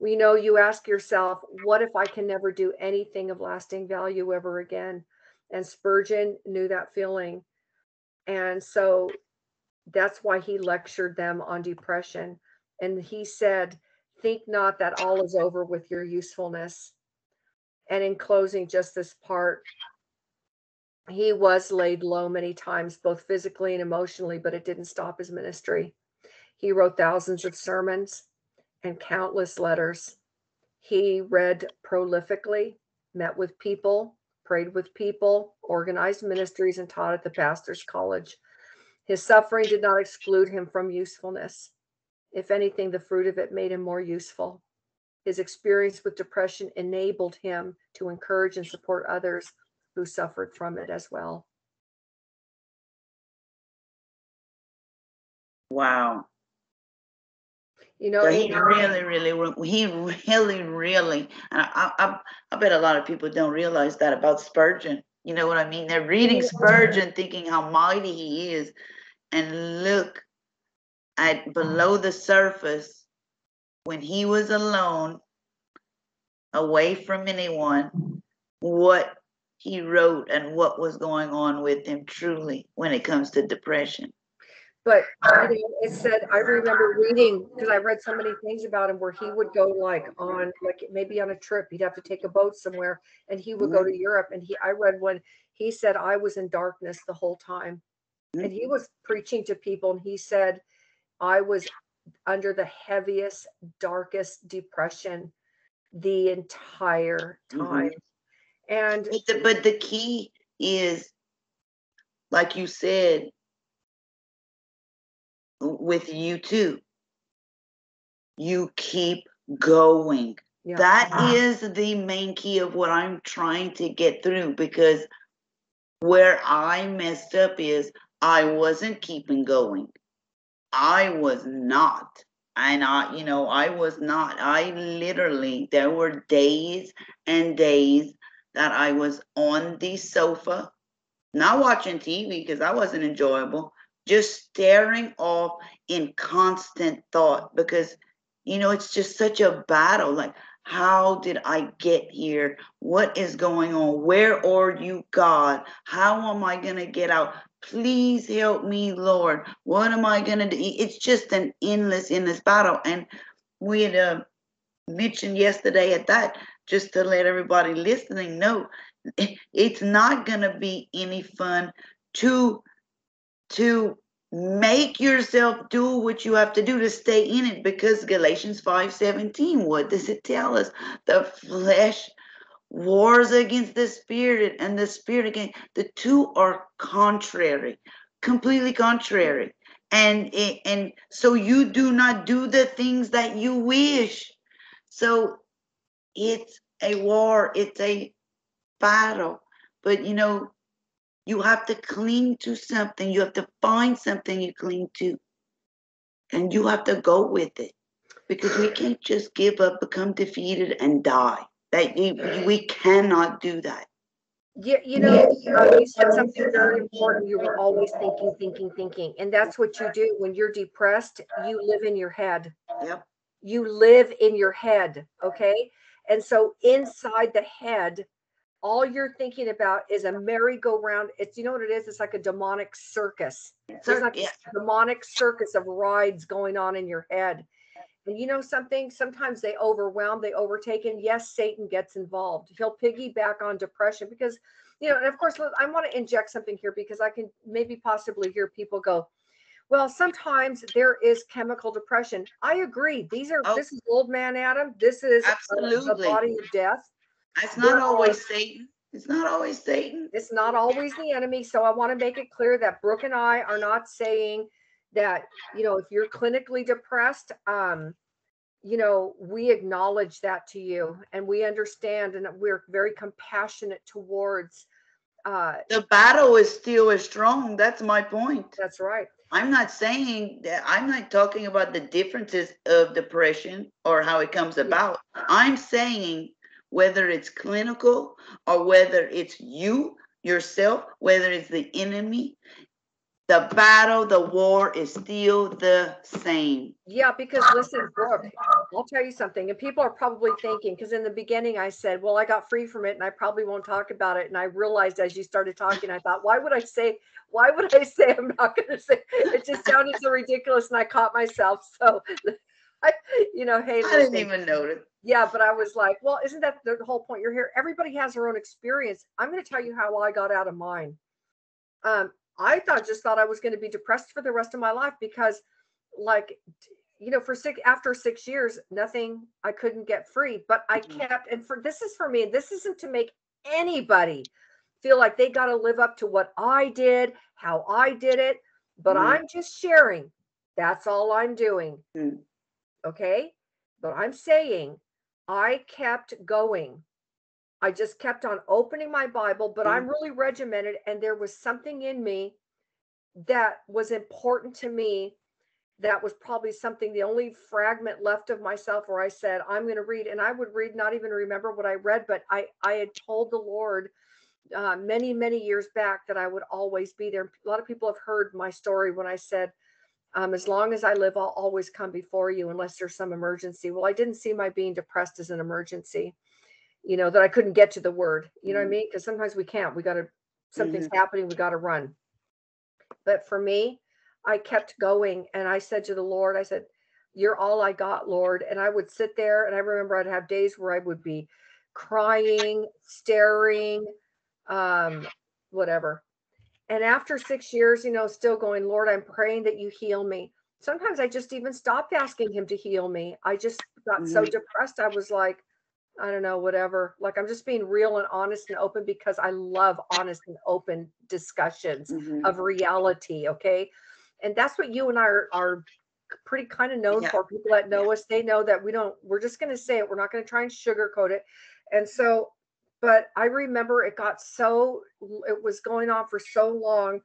We know you ask yourself, what if I can never do anything of lasting value ever again? And Spurgeon knew that feeling. And so that's why he lectured them on depression. And he said, Think not that all is over with your usefulness. And in closing, just this part, he was laid low many times, both physically and emotionally, but it didn't stop his ministry. He wrote thousands of sermons and countless letters. He read prolifically, met with people, prayed with people, organized ministries, and taught at the pastor's college. His suffering did not exclude him from usefulness. If anything, the fruit of it made him more useful. His experience with depression enabled him to encourage and support others who suffered from it as well. Wow. You know, so he really, really, he really, really, I, I, I bet a lot of people don't realize that about Spurgeon. You know what I mean? They're reading Spurgeon thinking how mighty he is, and look at below the surface when he was alone, away from anyone, what he wrote and what was going on with him truly when it comes to depression. But you know, it said I remember reading because I read so many things about him where he would go like on like maybe on a trip. He'd have to take a boat somewhere, and he would go to mm-hmm. Europe. And he I read when he said I was in darkness the whole time, mm-hmm. and he was preaching to people, and he said I was under the heaviest, darkest depression the entire mm-hmm. time. And But the, but the key is, like you said, with you too, you keep going. yeah, That ah. is the main key of what I'm trying to get through because where I messed up is I wasn't keeping going. I was not. And I, you know, I was not. I literally, there were days and days that I was on the sofa, not watching TV because that wasn't enjoyable, just staring off in constant thought because, you know, it's just such a battle. Like, how did I get here? What is going on? Where are you, God? How am I going to get out? Please help me, Lord. What am I going to do? It's just an endless, endless battle. And we had uh, mentioned yesterday at that, just to let everybody listening know, it's not going to be any fun to to make yourself do what you have to do to stay in it because galatians 5.17 what does it tell us? The flesh wars against the spirit and the spirit against the two are contrary completely contrary. And and so you do not do the things that you wish. So it's a war it's a battle. But you know you have to cling to something you have to find something you cling to and you have to go with it because we can't just give up become defeated and die that you, we cannot do that Yeah, you know, uh, you said something very important. You were always thinking, thinking, thinking. And that's what you do when you're depressed. You live in your head. yep You live in your head. Okay. And so inside the head, all you're thinking about is a merry-go-round. It's, you know what it is? It's like a demonic circus. There's Cir- like yeah, this demonic circus of rides going on in your head. And you know something? Sometimes they overwhelm, they overtake, and yes, Satan gets involved. He'll piggyback on depression because, you know, and of course, I want to inject something here because I can maybe possibly hear people go, well, sometimes there is chemical depression. I agree. These are Oh. this is old man Adam. This is uh, the body of death. It's not always satan it's not always satan It's not always the enemy. So I want to make it clear that Brooke and I are not saying that, you know, if you're clinically depressed, um, you know, we acknowledge that to you and we understand and we're very compassionate towards uh the battle is still as strong that's my point that's right. I'm not saying that I'm not talking about the differences of depression or how it comes about. I'm saying whether it's clinical or whether it's you yourself, whether it's the enemy, the battle, the war is still the same. Yeah, because listen, Brooke, I'll tell you something. And people are probably thinking, because in the beginning I said, well, I got free from it and I probably won't talk about it. And I realized as you started talking, I thought, why would I say, why would I say I'm not going to say? It just sounded so ridiculous. And I caught myself. So, you know, hey, I didn't even notice. yeah, but I was like, well, isn't that the whole point? You're here. Everybody has their own experience. I'm going to tell you how I got out of mine. Um, I thought just thought I was going to be depressed for the rest of my life because, like, you know, for six after six years, nothing I couldn't get free. But I Mhm. kept, and for this is for me. This isn't to make anybody feel like they got to live up to what I did, how I did it. But Mhm. I'm just sharing. That's all I'm doing Mm. Okay? But i'm saying i kept going. I just kept on opening my bible but i'm really regimented and there was something in me that was important to me that was probably something the only fragment left of myself where i said i'm going to read and i would read not even remember what i read but i i had told the lord uh, many many years back that i would always be there. A lot of people have heard my story when i said um, as long as I live, I'll always come before you unless there's some emergency. Well, I didn't see my being depressed as an emergency. you know, that I couldn't get to the word. You know what I Mhm. mean? Because sometimes we can't. We got to, something's Mm-hmm. happening, we got to run. But for me, I kept going and I said to the Lord, I said, You're all I got, Lord. And I would sit there and I remember I'd have days where I would be crying, staring, um, whatever. And after six years, you know, still going, Lord, I'm praying that you heal me. Sometimes I just even stopped asking him to heal me. I just got so Mhm. depressed. I was like, I don't know, whatever. Like I'm just being real and honest and open because I love honest and open discussions Mhm. of reality. Okay. And that's what you and I are, are pretty kind of known Yeah. for. People that know us, they know that we don't, we're just going to say it. We're not going to try and sugarcoat it. And so, but I remember it got so, it was going on for so long.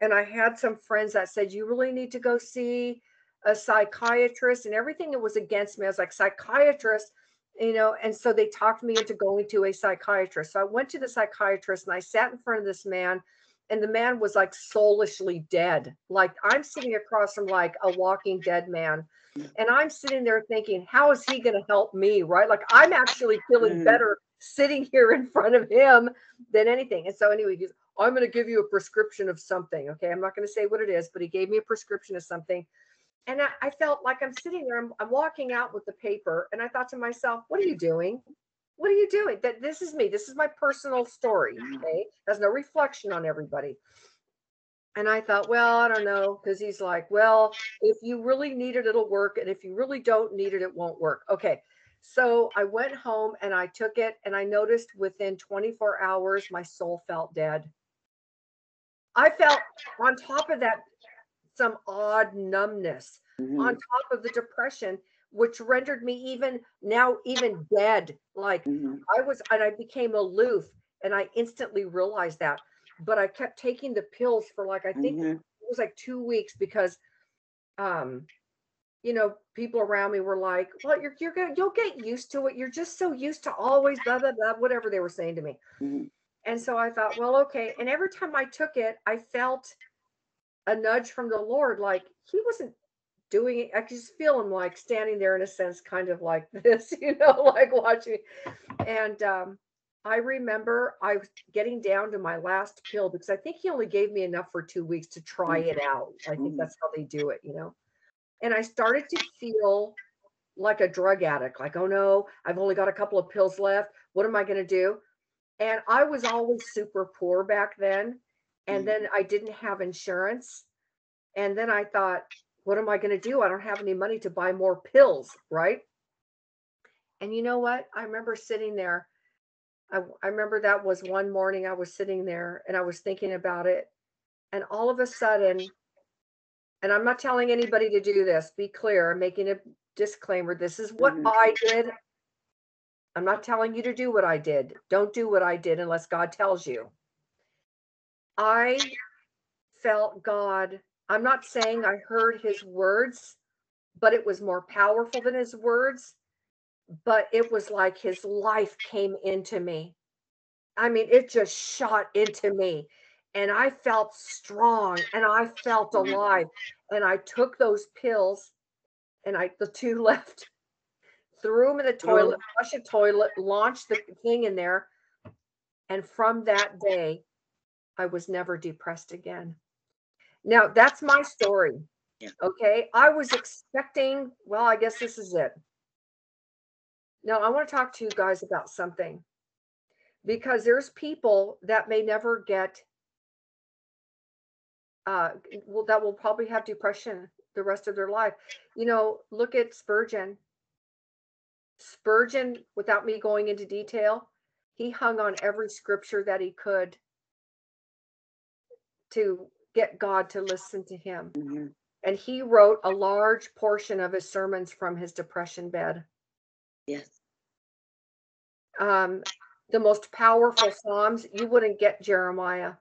And I had some friends that said, you really need to go see a psychiatrist and everything that was against me. I was like, psychiatrist, you know, and so they talked me into going to a psychiatrist. So I went to the psychiatrist and I sat in front of this man and the man was like soulishly dead. Like I'm sitting across from like a walking dead man. And I'm sitting there thinking, how is he going to help me? Right. Like I'm actually feeling Mm. better sitting here in front of him than anything. And so, anyway, he's, I'm going to give you a prescription of something. Okay. I'm not going to say what it is, but he gave me a prescription of something. And I, I felt like I'm sitting there, I'm, I'm walking out with the paper. And I thought to myself, what are you doing? What are you doing? That this is me. This is my personal story. Mm-hmm. Okay. There's no reflection on everybody. And I thought, well, I don't know. Cause he's like, well, if you really need it, it'll work. And if you really don't need it, it won't work. Okay. So I went home and I took it and I noticed within 24 hours, my soul felt dead. I felt on top of that, some odd numbness Mhm. on top of the depression, which rendered me even now, even dead. Like Mhm. I was, and I became aloof and I instantly realized that. But I kept taking the pills for like, I think Mhm. it was like two weeks because, um, you know, people around me were like, well, you're, you're gonna, you'll get used to it. You're just so used to always blah, blah, blah, whatever they were saying to me. Mhm. And so I thought, well, okay. And every time I took it, I felt a nudge from the Lord, like he wasn't doing it. I could just feel him like standing there in a sense, kind of like this, you know, like watching. And um, I remember I was getting down to my last pill because I think he only gave me enough for two weeks to try it out. I think Mhm. that's how they do it, you know. And I started to feel like a drug addict, like, oh no, I've only got a couple of pills left. What am I going to do? And I was always super poor back then. And Mhm. then I didn't have insurance. And then I thought, what am I going to do? I don't have any money to buy more pills, right? And you know what? I remember sitting there. I, I remember that was one morning I was sitting there and I was thinking about it. And all of a sudden, and I'm not telling anybody to do this, be clear, I'm making a disclaimer. This is what Mhm. I did. I'm not telling you to do what I did. Don't do what I did unless God tells you. I felt God. I'm not saying I heard his words, but it was more powerful than his words. But it was like his life came into me. I mean, it just shot into me. And I felt strong and I felt Mhm. alive. And I took those pills and I, the two left, threw them in the toilet, flush the toilet, launched the thing in there. And from that day, I was never depressed again. Now, that's my story. Okay. I was expecting, well, I guess this is it. Now, I want to talk to you guys about something because there's people that may never get, uh, well, that will probably have depression the rest of their life. You know, look at Spurgeon. Spurgeon, without me going into detail, he hung on every scripture that he could to get God to listen to him. Mhm. And he wrote a large portion of his sermons from his depression bed. Yes. Um, the most powerful Psalms, you wouldn't get Jeremiah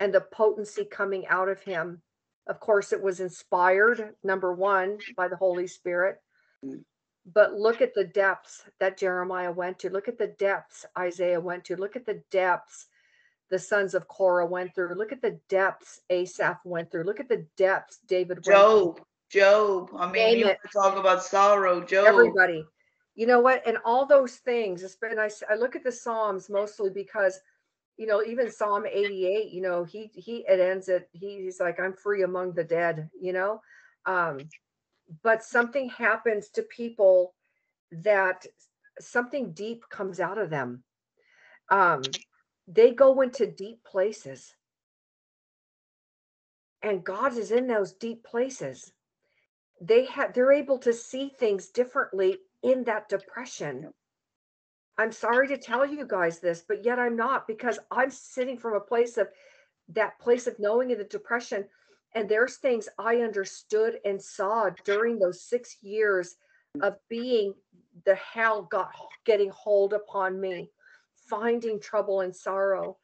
and the potency coming out of him. Of course, it was inspired, number one, by the Holy Spirit. But look at the depths that Jeremiah went to. Look at the depths Isaiah went to. Look at the depths the sons of Korah went through. Look at the depths Asaph went through. Look at the depths David went through. Job. Job. I mean, Name you it. talk about sorrow. Job. Everybody. you know what? And all those things, it's been, I, I look at the Psalms mostly because, you know, even Psalm 88, you know, he, he, it ends at, he, he's like, I'm free among the dead, you know? Um, but something happens to people that something deep comes out of them. Um, they go into deep places. And God is in those deep places. They have they're able to see things differently in that depression. I'm sorry to tell you guys this, but yet I'm not because I'm sitting from a place of that place of knowing in the depression. And there's things I understood and saw during those six years of being the hell got getting hold upon me, finding trouble and sorrow,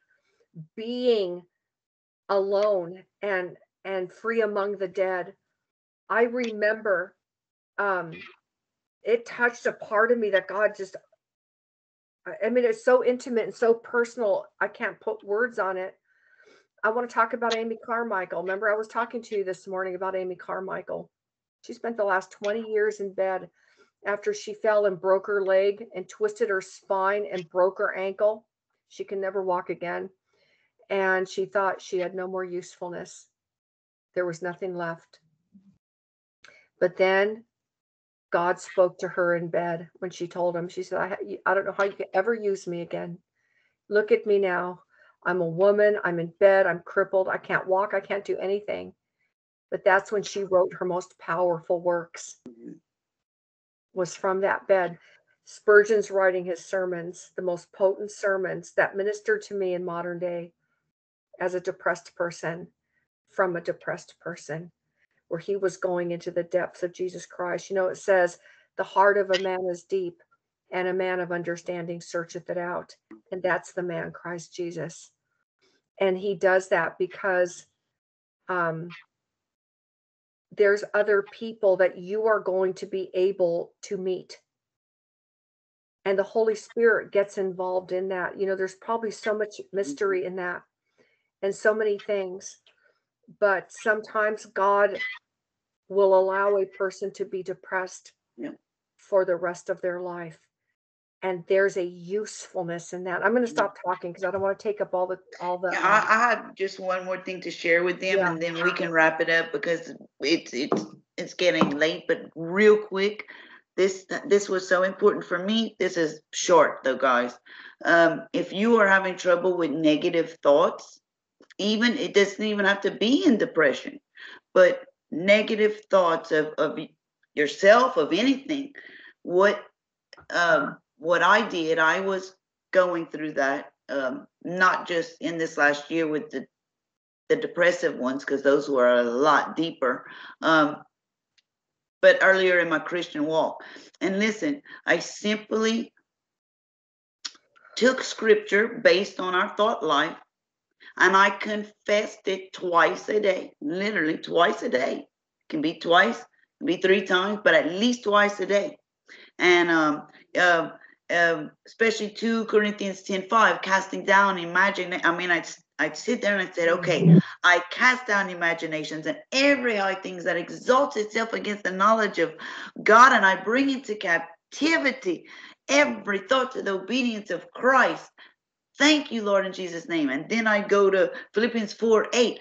being alone and and free among the dead. I remember um it touched a part of me that God just I mean it's so intimate and so personal. I can't put words on it. I want to talk about Amy Carmichael. Remember I was talking to you this morning about Amy Carmichael. She spent the last 20 years in bed after she fell and broke her leg and twisted her spine and broke her ankle. She can never walk again. And she thought she had no more usefulness. There was nothing left. But then God spoke to her in bed when she told him, She said, I, I don't know how you could ever use me again. Look at me now. I'm a woman. I'm in bed. I'm crippled. I can't walk. I can't do anything. But that's when she wrote her most powerful works was from that bed. Spurgeon's writing his sermons, the most potent sermons that ministered to me in modern day as a depressed person from a depressed person, where he was going into the depths of Jesus Christ. You know, it says, the heart of a man is deep, and a man of understanding searcheth it out. And that's the man, Christ Jesus. And he does that because um, there's other people that you are going to be able to meet and the holy spirit gets involved in that you know there's probably so much mystery in that and so many things but sometimes god will allow a person to be depressed Yeah. for the rest of their life and there's a usefulness in that i'm going to stop talking because i don't want to take up all the all the Yeah, um, I, I have just one more thing to share with them, Yeah. and then we can wrap it up because it's it's it's getting late. But real quick, this this was so important for me. This is short though, guys. Um, if you are having trouble with negative thoughts, even it doesn't even have to be in depression, but negative thoughts of of yourself of anything. What um, what I did, I was going through that um, not just in this last year with the the depressive ones because those were a lot deeper um, but earlier in my christian walk and listen i simply took scripture based on our thought life and i confessed it twice a day literally twice a day can be twice can be three times but at least twice a day and um, uh, um, especially 2 Corinthians 10 5, casting down imagine. I mean, I'd, I'd sit there and I said, okay, I cast down imaginations and every high things that exalts itself against the knowledge of God, and I bring into captivity every thought to the obedience of Christ. Thank you, Lord, in Jesus' name. And then I go to Philippians 4 8.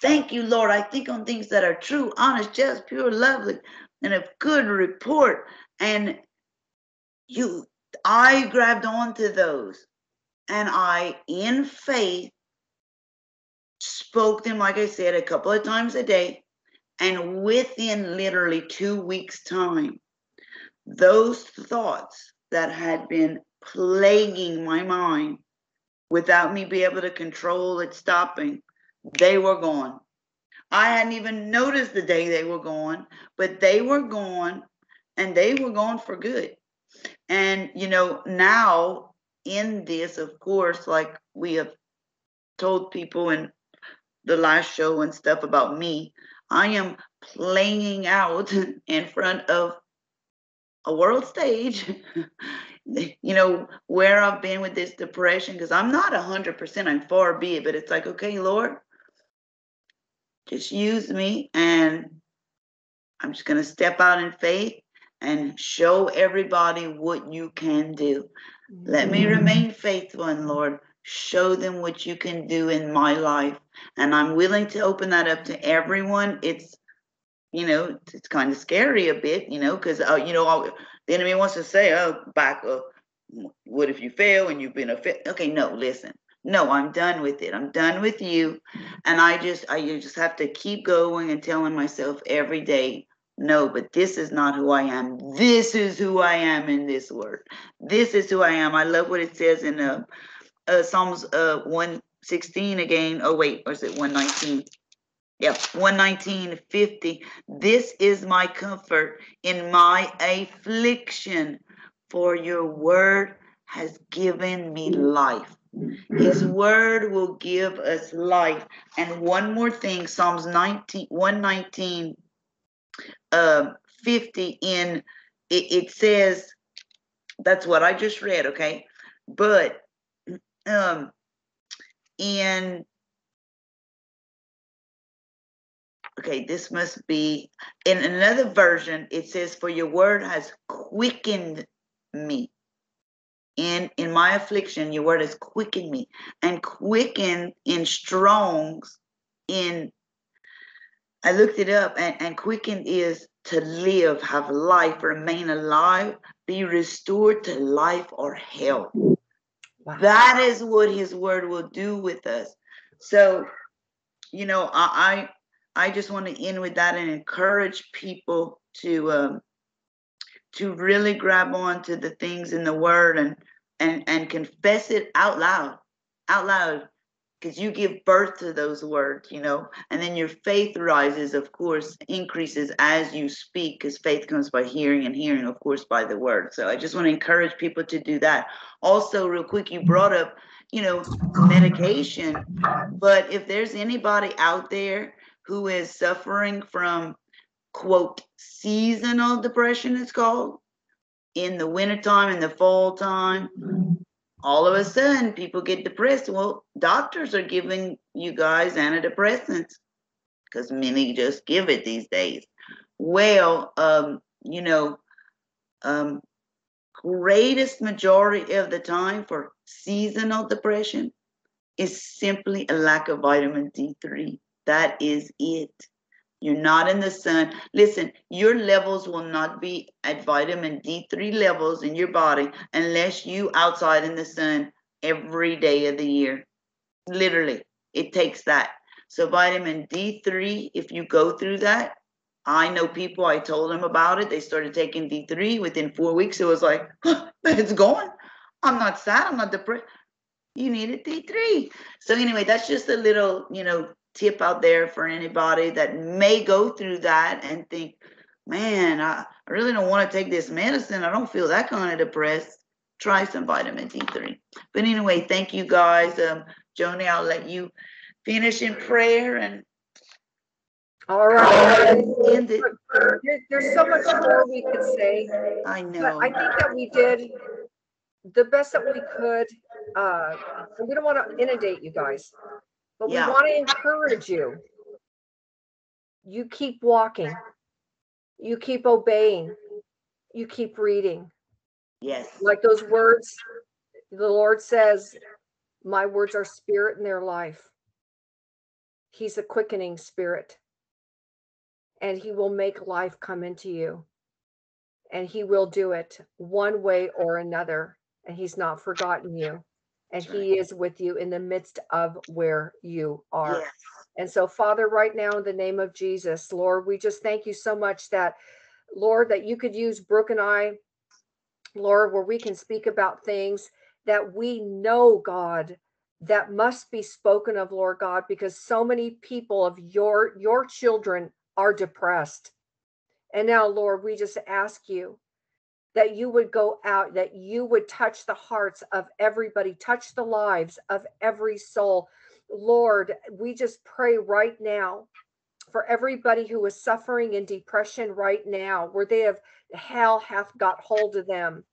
Thank you, Lord. I think on things that are true, honest, just, pure, lovely, and of good report. And you I grabbed onto those and I, in faith, spoke them, like I said, a couple of times a day. And within literally two weeks' time, those thoughts that had been plaguing my mind without me be able to control it stopping, they were gone. I hadn't even noticed the day they were gone, but they were gone and they were gone for good. And, you know, now in this, of course, like we have told people in the last show and stuff about me, I am playing out in front of a world stage, you know, where I've been with this depression, because I'm not 100%, I'm far be it, but it's like, okay, Lord, just use me and I'm just going to step out in faith and show everybody what you can do. Let me Mm-hmm. remain faithful, and Lord, show them what you can do in my life. And I'm willing to open that up to everyone. It's, you know, it's kind of scary a bit, you know, because, uh, you know, I'll- the enemy wants to say, oh, back, uh, what if you fail and you've been a? Okay, no, listen. No, I'm done with it. I'm done with you. And I just, I just have to keep going and telling myself every day, no, but this is not who I am. This is who I am in this word. This is who I am. I love what it says in uh, uh Psalms uh 116 again. Oh wait, or is it 119? Yep, 119, 50. This is my comfort in my affliction, for your word has given me life. His word will give us life. And one more thing, Psalms 19, 119, um, 50 in it, it says that's what I just read, okay? But um in okay, this must be in another version, it says, For your word has quickened me. In in my affliction, your word has quickened me. And quickened in Strong's in I looked it up and, and quickened is to live, have life, remain alive, be restored to life or health. Wow. That is what his word will do with us. So, you know, I I, I just want to end with that and encourage people to um to really grab on to the things in the word and and and confess it out loud. Out loud because you give birth to those words, you know, and then your faith rises, of course, increases as you speak, because faith comes by hearing and hearing, of course, by the word. So I just want to encourage people to do that. Also, real quick, you brought up, you know, medication, but if there's anybody out there who is suffering from, quote, seasonal depression, it's called, in the wintertime, in the fall time, all of a sudden people get depressed. Well, doctors are giving you guys antidepressants because many just give it these days. Well, um, you know, um, greatest majority of the time for seasonal depression is simply a lack of vitamin D3. That is it. You're not in the sun. Listen, your levels will not be at vitamin D3 levels in your body unless you outside in the sun every day of the year. Literally, it takes that. So vitamin D3, if you go through that, I know people, I told them about it. They started taking D3 within four weeks. It was like, huh, it's gone. I'm not sad. I'm not depressed. You need a D3. So anyway, that's just a little, you know, tip out there for anybody that may go through that and think, man, I, I really don't want to take this medicine. I don't feel that kind of depressed. Try some vitamin D3. But anyway, thank you guys. Um, Joni, I'll let you finish in prayer and All right. There- There's so much more we could say, I know. I think that we did the best that we could. Uh, and we don't want to inundate you guys, but we want to encourage you. You keep walking. You keep obeying. You keep reading. Yes. Like those words, the Lord says, My words are spirit in their life. He's a quickening spirit. And he will make life come into you. And he will do it one way or another. And he's not forgotten you. And right. he is with you in the midst of where you are. Yes. And so, Father, right now, in the name of Jesus, Lord, we just thank you so much that, Lord, that you could use Brooke and I, Lord, where we can speak about things that we know, God, that must be spoken of, Lord God, because so many people of your your children are depressed. And now, Lord, we just ask you that you would go out, that you would touch the hearts of everybody, touch the lives of every soul. Lord, we just pray right now for everybody who is suffering in depression right now, where they have hell hath got hold of them,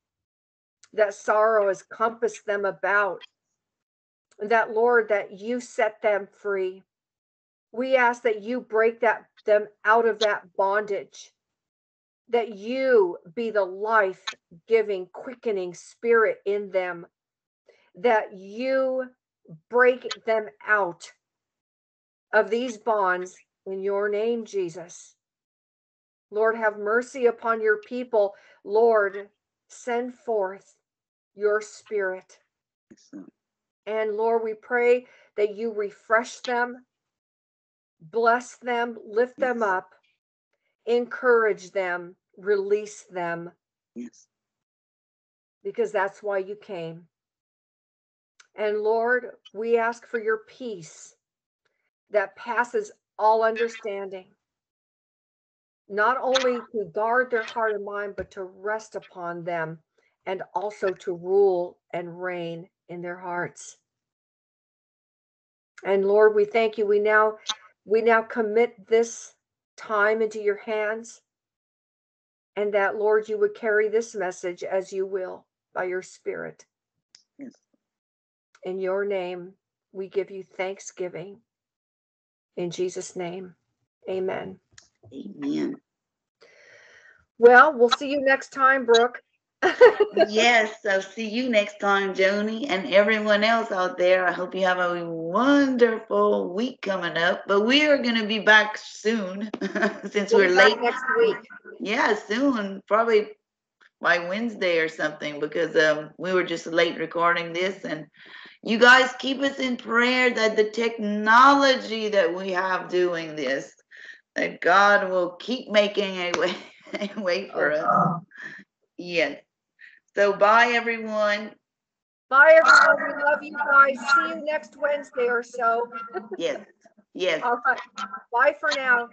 that sorrow has compassed them about, that Lord, that you set them free. We ask that you break that them out of that bondage. That you be the life giving, quickening spirit in them, that you break them out of these bonds in your name, Jesus. Lord, have mercy upon your people. Lord, send forth your spirit. And Lord, we pray that you refresh them, bless them, lift them up, encourage them, release them. Yes. Because that's why you came. And Lord, we ask for your peace that passes all understanding, not only to guard their heart and mind, but to rest upon them and also to rule and reign in their hearts. And Lord, we thank you. We now we now commit this time into your hands and that Lord you would carry this message as you will by your spirit. Yes. In your name, we give you thanksgiving. In Jesus' name, amen. Amen. Well, we'll see you next time, Brooke. Yes, I'll see you next time, Joni, and everyone else out there. I hope you have a wonderful week coming up. But we are going to be back soon since We'll we're late. next week. Yeah, soon, probably by Wednesday or something, because um, we were just late recording this. And you guys keep us in prayer that the technology that we have doing this, that God will keep making a way, a way for us. Yes. So bye everyone. Bye, everyone. We love you guys. See you next Wednesday or so. Yes. Yes. All right. Bye for now.